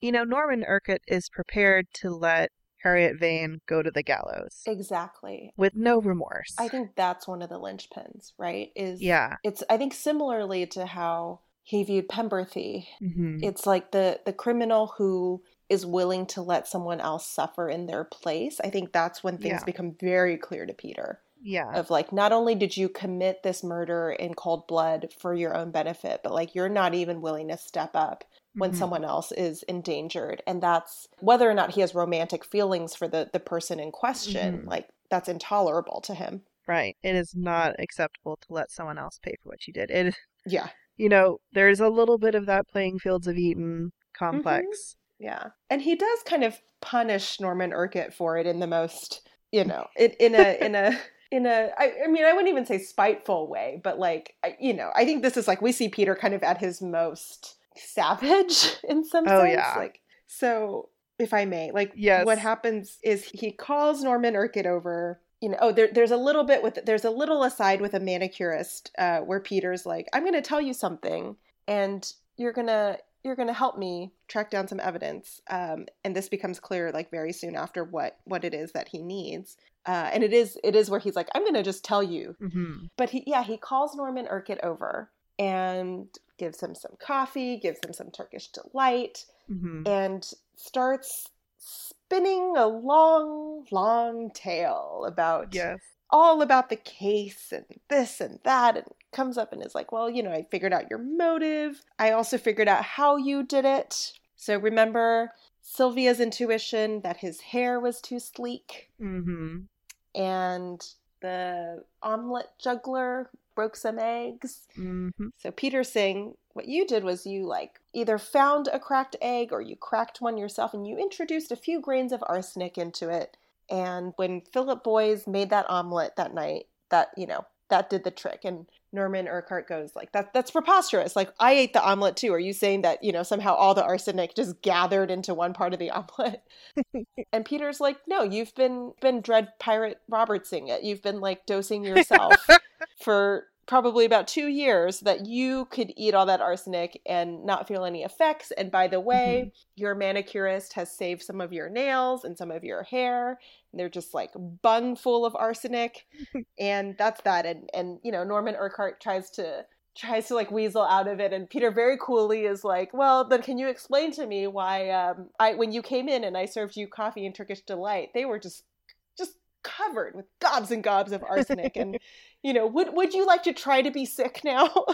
you know Norman Urquhart is prepared to let Harriet Vane go to the gallows Exactly. with no remorse. I think that's one of the linchpins, right? Is yeah. It's I think similarly to how he viewed Penberthy. hmm It's like the the criminal who is willing to let someone else suffer in their place. I think that's when things Yeah. become very clear to Peter. Yeah. Of like, not only did you commit this murder in cold blood for your own benefit, but like you're not even willing to step up when Mhm. someone else is endangered. And that's whether or not he has romantic feelings for the, the person in question, Mhm. like that's intolerable to him. Right. It is not acceptable to let someone else pay for what you did. It Yeah. you know, there's a little bit of that playing fields of Eden complex. Yeah. And he does kind of punish Norman Urquhart for it in the most, you know, it, in a, in a, in a, I, I mean, I wouldn't even say spiteful way, but like, I, you know, I think this is like, we see Peter kind of at his most savage in some Oh, sense. yeah. Like, so if I may, like, Yes. what happens is he calls Norman Urquhart over. You know, oh, there, there's a little bit with there's a little aside with a manicurist uh, where Peter's like, "I'm going to tell you something, and you're gonna you're gonna help me track down some evidence." Um, and this becomes clear like very soon after what what it is that he needs. Uh, and it is it is where he's like, "I'm going to just tell you hmm but he yeah he calls norman urquhart over and gives him some coffee gives him some turkish delight hmm and starts spinning a long long tale about Yes. All about the case and this and that and comes up and is like well you know i figured out your motive i also figured out how you did it so remember Sylvia's intuition that his hair was too sleek, Mm-hmm. and the omelet juggler broke some eggs. Mm-hmm. So Peter's saying what you did was you like either found a cracked egg or you cracked one yourself and you introduced a few grains of arsenic into it. And when Philip Boyes made that omelet that night, that you know, that did the trick. And Norman Urquhart goes like, "That that's preposterous. Like I ate the omelet too. Are you saying that you know somehow all the arsenic just gathered into one part of the omelet?" and Peter's like, "No, you've been been Dread Pirate Robertsing it. You've been like dosing yourself for probably about two years that you could eat all that arsenic and not feel any effects. And by the way, your manicurist has saved some of your nails and some of your hair. And they're just like bung full of arsenic. and that's that. And and you know, Norman Urquhart tries to tries to like weasel out of it and peter very coolly is like well then can you explain to me why um i when you came in and i served you coffee and turkish delight they were just covered with gobs and gobs of arsenic and you know would would you like to try to be sick now?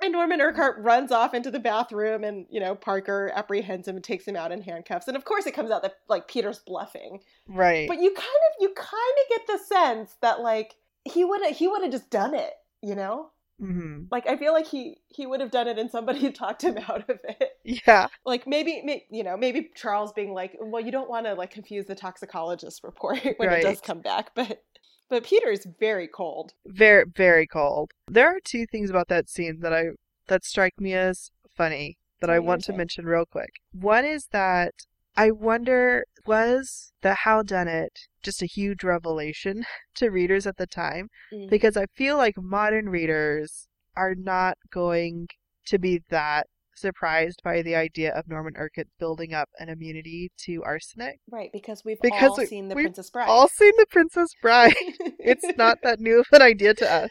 And norman urquhart runs off into the bathroom and you know parker apprehends him and takes him out in handcuffs. And of course it comes out that like peter's bluffing. Right. but you kind of you kind of get the sense that like he would have he would have just done it you know mm-hmm. like i feel like he he would have done it and somebody talked him out of it Yeah. like maybe, may, you know maybe charles being like well you don't want to like confuse the toxicologist report when it does come back but but peter's very cold Very very cold. There are two things about that scene that I that strike me as funny that I What do you want to mention real quick. One is that I wonder was the how done it just a huge revelation to readers at the time Mm. because I feel like modern readers are not going to be that surprised by the idea of Norman Urquhart building up an immunity to arsenic. right because we've Because all we- seen the princess bride All seen The Princess Bride. it's not that new of an idea to us.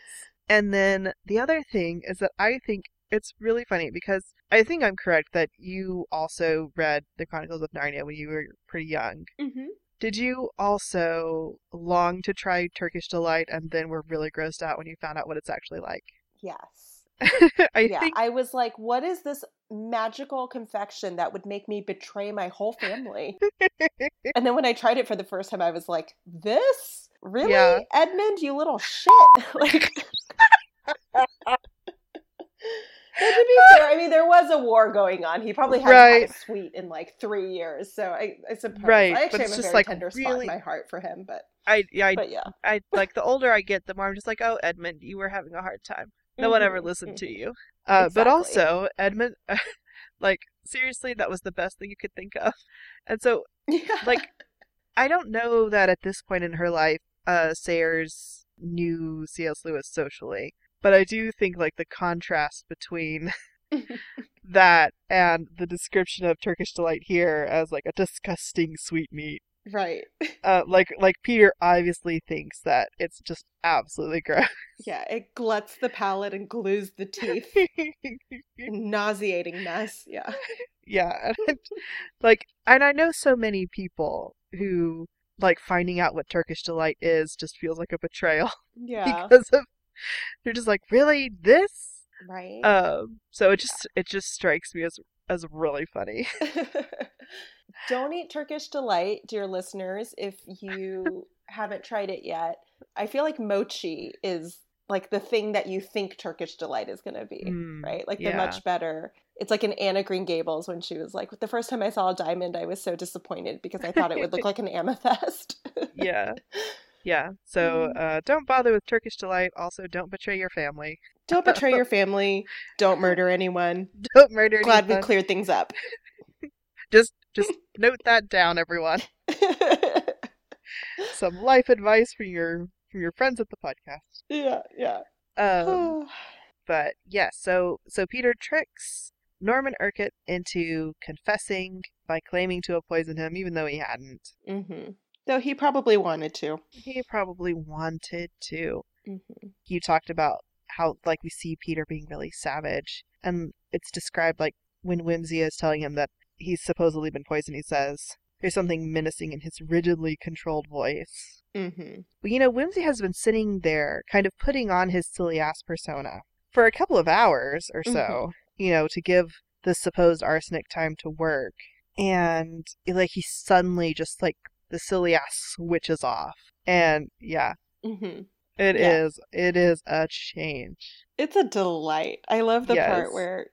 And then the other thing is that I think it's really funny because I think I'm correct that you also read The Chronicles of Narnia when you were pretty young. hmm Did you also long to try Turkish Delight and then were really grossed out when you found out what it's actually like? yes I yeah think i was like what is this magical confection that would make me betray my whole family and then when i tried it for the first time i was like this really Yeah. edmund you little shit like But to be fair, I mean, there was a war going on. He probably hadn't Right. had a sweet in like three years, so I, I suppose. Right, I but it's have a just, very like, tender spot in my heart for him, but I yeah I, but yeah, I like the older I get, the more I'm just like, oh Edmund, you were having a hard time. No one ever Mhm, listened to mhm. you. Uh, But also, Edmund, like seriously, that was the best thing you could think of. And so yeah. like I don't know that at this point in her life, uh, Sayers knew C.S. Lewis socially, but I do think like the contrast between that and the description of Turkish delight here as like a disgusting sweetmeat. right, Uh, like like Peter obviously thinks that it's just absolutely gross. yeah, it gluts the palate and glues the teeth. Nauseating mess. Yeah, yeah, and, like and I know so many people who like finding out what Turkish delight is just feels like a betrayal. yeah, because of they're just like really this right. um so it just it just strikes me as as really funny Don't eat Turkish delight, dear listeners, if you haven't tried it yet. I feel like mochi is like the thing that you think Turkish delight is going to be, Mm, right? Like the yeah. much better. It's like an Anne of Green Gables when she was like, the first time I saw a diamond, I was so disappointed because I thought it would look like an amethyst. yeah yeah so Mm. uh don't bother with turkish delight also don't betray your family Don't betray your family. Don't murder anyone. don't murder Glad we cleared things up. just just note that down everyone some life advice from your from your friends at the podcast yeah, yeah. um but yeah so so peter tricks norman urquhart into confessing by claiming to have poisoned him even though he hadn't hmm Though he probably wanted to. He probably wanted to. hmm You talked about how, like, we see Peter being really savage, and it's described like when Wimsey is telling him that he's supposedly been poisoned. He says there's something menacing in his rigidly controlled voice. hmm But you know, Wimsey has been sitting there, kind of putting on his silly ass persona for a couple of hours or so. You know, to give the supposed arsenic time to work. and like he suddenly just like the silly ass switches off. And yeah, hmm it Yeah. is. It is a change. It's a delight. I love the Yes. part where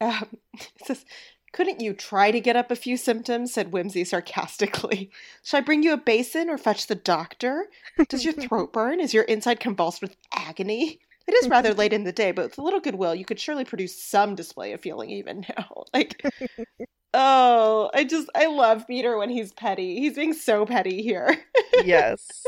um, it says, Couldn't you try to get up a few symptoms? said Wimsey sarcastically. Shall I bring you a basin or fetch the doctor? Does your throat burn? Is your inside convulsed with agony? It is rather late in the day, but with a little goodwill, you could surely produce some display of feeling even now. Like, oh, I just, I love Peter when he's petty. He's being so petty here. yes.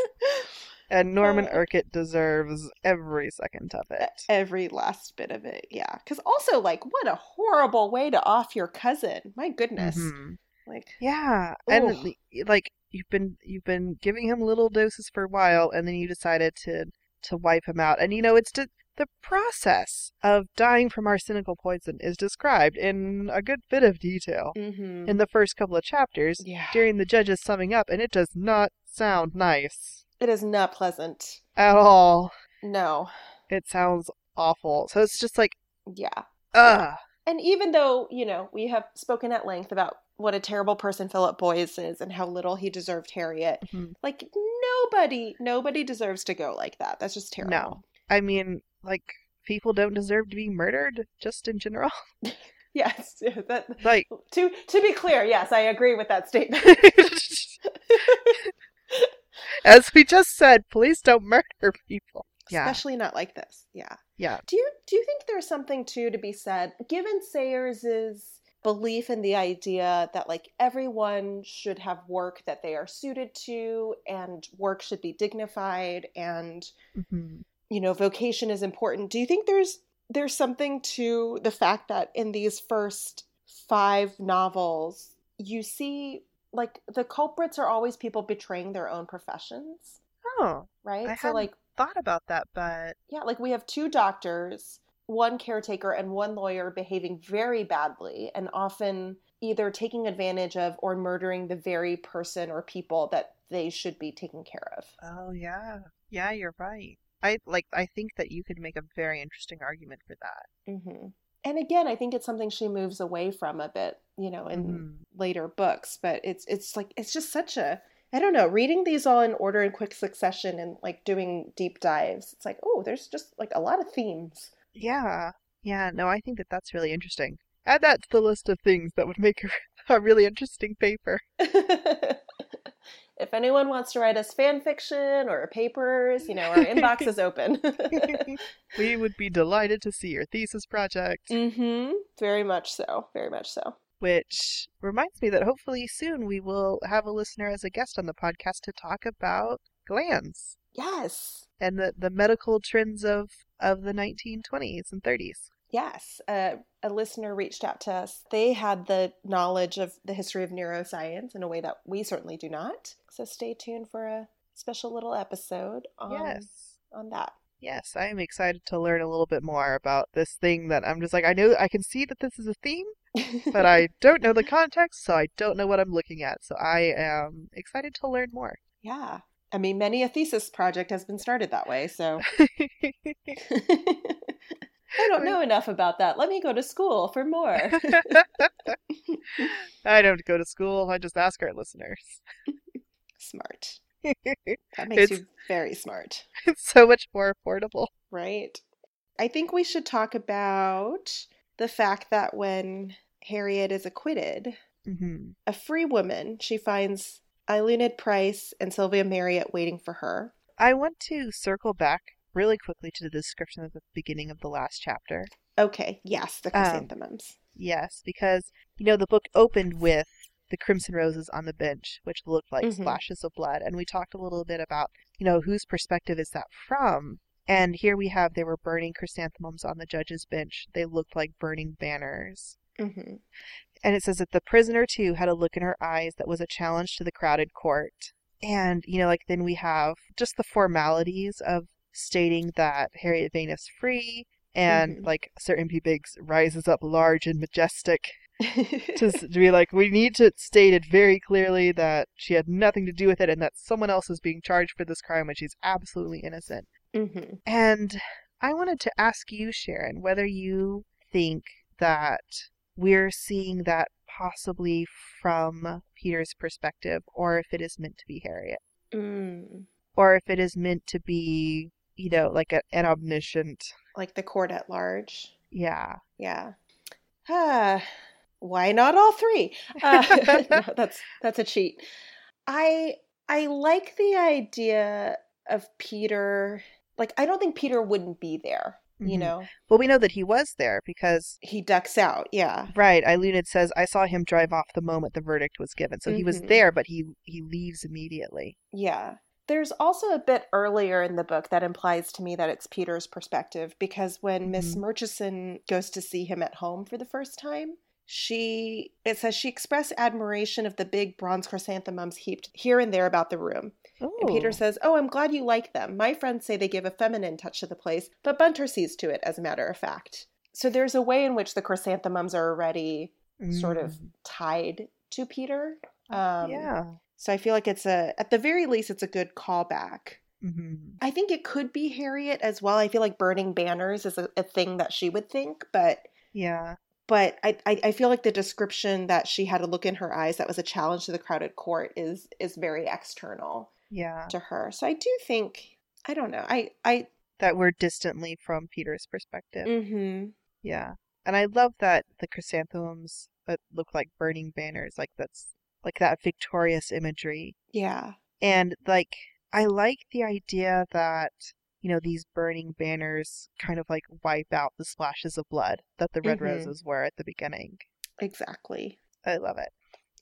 And Norman Uh. Urquhart deserves every second of it. Every last bit of it, yeah. Because also, like, what a horrible way to off your cousin. My goodness. Mhm. Like, Yeah, and like you've been you've been giving him little doses for a while, and then you decided to to wipe him out. And you know, it's the the process of dying from arsenical poison is described in a good bit of detail hmm in the first couple of chapters yeah, during the judge's summing up, and it does not sound nice it is not pleasant. at all. No, It sounds awful. So it's just like, yeah. ugh. And even though, you know, we have spoken at length about what a terrible person Philip Boyes is and how little he deserved Harriet, Mhm. like, nobody, nobody deserves to go like that. That's just terrible. No. I mean, like people don't deserve to be murdered, just in general. Yes, that, Like. to, to be clear, yes, I agree with that statement. As we just said, please don't murder people. Yeah. Especially not like this. Yeah. Yeah. Do you do you think there's something too to be said given Sayers's belief in the idea that like everyone should have work that they are suited to and work should be dignified and Mhm. You know vocation is important. Do you think there's there's something to the fact that in these first 5 novels you see like the culprits are always people betraying their own professions, Oh, right? I so like thought about that, but yeah, like we have two doctors, one caretaker and one lawyer behaving very badly and often either taking advantage of or murdering the very person or people that they should be taking care of. oh yeah, yeah, you're right. I like. I think that you could make a very interesting argument for that. hmm And again, I think it's something she moves away from a bit, you know, in Mhm. later books. But it's it's like it's just such a I don't know. Reading these all in order in quick succession and like doing deep dives, it's like oh, there's just like a lot of themes. Yeah, yeah. No, I think that that's really interesting. Add that to the list of things that would make a, a really interesting paper. if anyone wants to write us fan fiction or papers, you know, our inbox is open. we would be delighted to see your thesis project. mm-hmm. Very much so. Very much so. Which reminds me that hopefully soon we will have a listener as a guest on the podcast to talk about glands Yes. and the, the medical trends of, of the 1920s and 30s. Yes. Uh, a listener reached out to us. They had the knowledge of the history of neuroscience in a way that we certainly do not. So stay tuned for a special little episode on, yes. on that. Yes, I am excited to learn a little bit more about this thing that I'm just like, I know I can see that this is a theme, but I don't know the context, so I don't know what I'm looking at. So I am excited to learn more. yeah. I mean, many a thesis project has been started that way, so. I don't know enough about that. Let me go to school for more. I don't have to go to school, I just ask our listeners. smart. That makes It's- you very smart, It's so much more affordable. right? I think we should talk about the fact that when Harriet is acquitted, hmm a free woman, she finds Eiluned Price and Sylvia Marriott waiting for her. I want to circle back really quickly to the description at the beginning of the last chapter. Okay, yes, the Um, chrysanthemums. Yes, because, you know, the book opened with the crimson roses on the bench, which looked like Mhm. splashes of blood. And we talked a little bit about, you know, whose perspective is that from? And here we have they were burning chrysanthemums on the judge's bench. They looked like burning banners. Mm-hmm. And it says that the prisoner, too, had a look in her eyes that was a challenge to the crowded court. And, you know, like then we have just the formalities of stating that Harriet Vane is free. And, Mhm. like, Sir Impey Biggs rises up large and majestic to, to be like, we need to state it very clearly that she had nothing to do with it and that someone else is being charged for this crime and she's absolutely innocent. Mm-hmm. And I wanted to ask you, Sharon, whether you think that we're seeing that possibly from Peter's perspective, or if it is meant to be Harriet, Mm. or if it is meant to be, you know, like a, an omniscient. Like the court at large. Yeah. Yeah. Ah, why not all three? Uh, no, that's that's a cheat. I I like the idea of Peter. Like I don't think Peter wouldn't be there. You Mhm. know, Well, we know that he was there because, he ducks out. Yeah. right, Eiluned says, I saw him drive off the moment the verdict was given. So he was Mhm. there, but he, he leaves immediately. Yeah. There's also a bit earlier in the book that implies to me that it's Peter's perspective because when Miss Mhm. Murchison goes to see him at home for the first time, she it says she expressed admiration of the big bronze chrysanthemums heaped here and there about the room. And Peter says, "Oh, I'm glad you like them. My friends say they give a feminine touch to the place, but Bunter sees to it as a matter of fact." So there's a way in which the chrysanthemums are already sort of Mm. tied to Peter. Um, yeah. So I feel like it's a, at the very least, it's a good callback. hmm I think it could be Harriet as well. I feel like burning banners is a, a thing that she would think, but Yeah. but I, I I feel like the description that she had a look in her eyes that was a challenge to the crowded court is is very external Yeah. to her. So I do think I don't know. I I That we're distantly from Peter's perspective. mm-hmm. Yeah. And I love that the chrysanthemums that look like burning banners, like that's like that victorious imagery. yeah. And like I like the idea that you know these burning banners kind of like wipe out the splashes of blood that the red Mhm. roses were at the beginning. Exactly. I love it.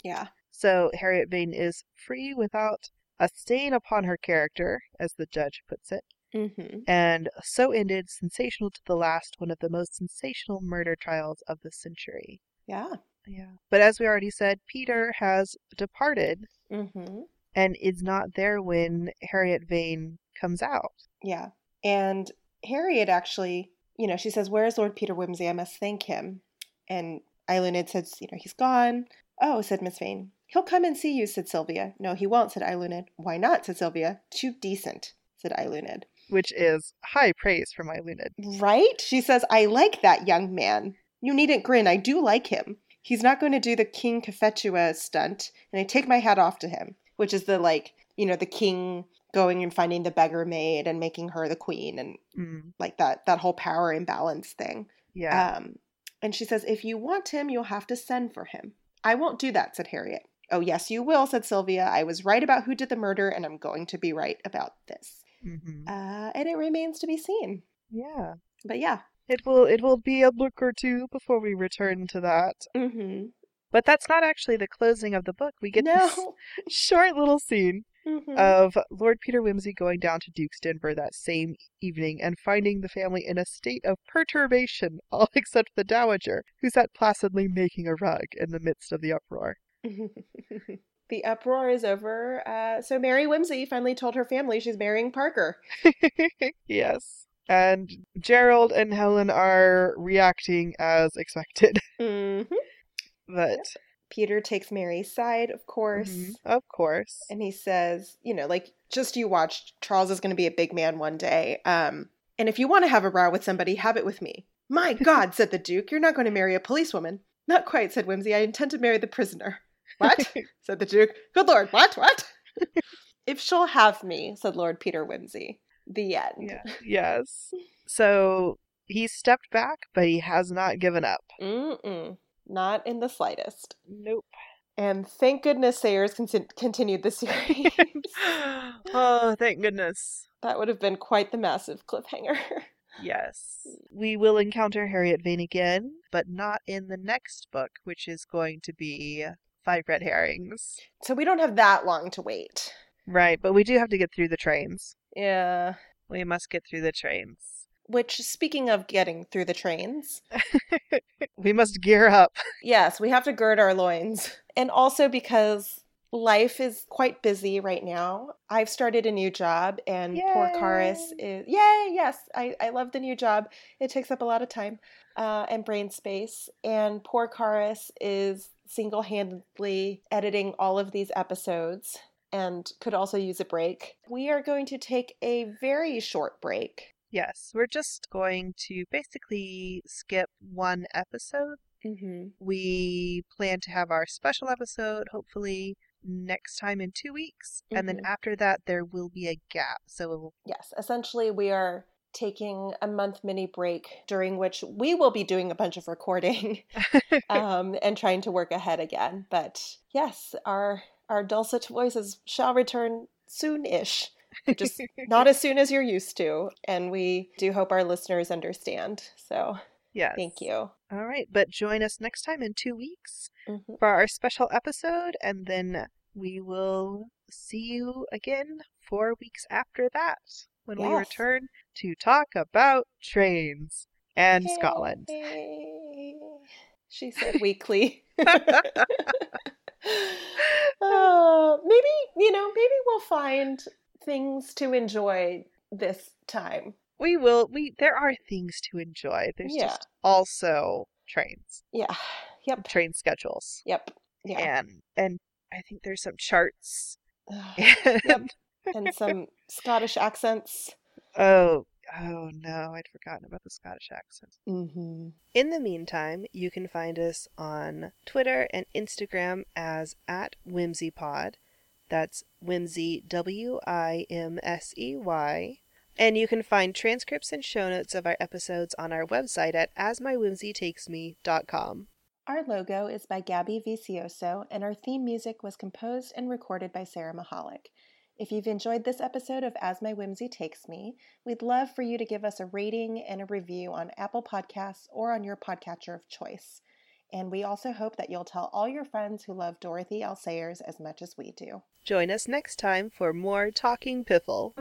Yeah. So Harriet Vane is free without a stain upon her character, as the judge puts it. Mm-hmm. And so ended sensational to the last, one of the most sensational murder trials of the century. Yeah. Yeah. But as we already said, Peter has departed Mm-hmm. and is not there when Harriet Vane comes out. Yeah. And Harriet actually, you know, she says, Where is Lord Peter Wimsey? I must thank him. And Eiluned says, You know, he's gone. Oh, said Miss Vane. He'll come and see you, said Sylvia. No, he won't, said Eiluned. Why not, said Sylvia. Too decent, said Eiluned. Which is high praise from Eiluned. Right? She says, I like that young man. You needn't grin. I do like him. He's not going to do the King Cophetua stunt, and I take my hat off to him, which is the, like, you know, the king going and finding the beggar maid and making her the queen and Mm, like that that whole power imbalance thing. yeah. Um, and she says, "If you want him, you'll have to send for him." I won't do that," said Harriet. "Oh, yes, you will," said Sylvia. "I was right about who did the murder, and I'm going to be right about this." hmm Uh, and it remains to be seen. yeah. But yeah. It will it will be a book or two before we return to that. Mm-hmm. But that's not actually the closing of the book. We get this short little scene Mhm. of Lord Peter Wimsey going down to Duke's Denver that same evening and finding the family in a state of perturbation, all except the Dowager, who sat placidly making a rug in the midst of the uproar. the uproar is over. Uh, so Mary Wimsey finally told her family she's marrying Parker. yes. And Gerald and Helen are reacting as expected. Mm-hmm. But, Peter takes Mary's side, of course. mhm, of course. and he says, you know, like just you watch, Charles is going to be a big man one day. Um, and if you want to have a row with somebody, have it with me. My God, said the Duke, you're not going to marry a policewoman. Not quite, said Wimsey. I intend to marry the prisoner. What? said the Duke. Good Lord, what? What? if she'll have me, said Lord Peter Wimsey. The end. Yeah. Yes. So he stepped back, but he has not given up. Mm-mm. Not in the slightest. Nope. And thank goodness Sayers con- continued the series. oh, thank goodness. that would have been quite the massive cliffhanger. Yes. We will encounter Harriet Vane again, but not in the next book, which is going to be Five Red Herrings. so we don't have that long to wait. Right, but we do have to get through the trains. Yeah. We must get through the trains. Which, speaking of getting through the trains, we must gear up. yes, we have to gird our loins. And also because life is quite busy right now. I've started a new job, and poor Karis is. Yay! Yes, I, I love the new job. It takes up a lot of time uh, and brain space. And poor Karis is single handedly editing all of these episodes and could also use a break. We are going to take a very short break. Yes, we're just going to basically skip one episode Mm-hmm. We plan to have our special episode hopefully next time in two weeks. And then Mhm. after that, there will be a gap. So will... Yes, essentially, we are taking a month mini break during which we will be doing a bunch of recording um, and trying to work ahead again. But yes, our our dulcet voices shall return soon-ish. Just not as soon as you're used to, and we do hope our listeners understand. So yes. thank you. All right. But join us next time in two weeks Mhm. for our special episode. And then we will see you again four weeks after that when we return to talk about trains and Scotland. She said weekly. uh, maybe, you know, maybe we'll find things to enjoy this time. We will. We there are things to enjoy. There's Yeah. just also trains, Yeah. Yep. train schedules, Yep. Yeah. and and I think there's some charts. And, Yep. and some Scottish accents. Oh, oh no, I'd forgotten about the Scottish accent. Mm-hmm. In the meantime, you can find us on Twitter and Instagram as at WimseyPod. That's Wimsey W I M S E Y. And you can find transcripts and show notes of our episodes on our website at asmywhimsytakesme.com. Our logo is by Gabby Vicioso, and our theme music was composed and recorded by Sarah Mahalik. If you've enjoyed this episode of As My Whimsy Takes Me, we'd love for you to give us a rating and a review on Apple Podcasts or on your podcatcher of choice. And we also hope that you'll tell all your friends who love Dorothy L. Sayers as much as we do. Join us next time for more Talking Piffle.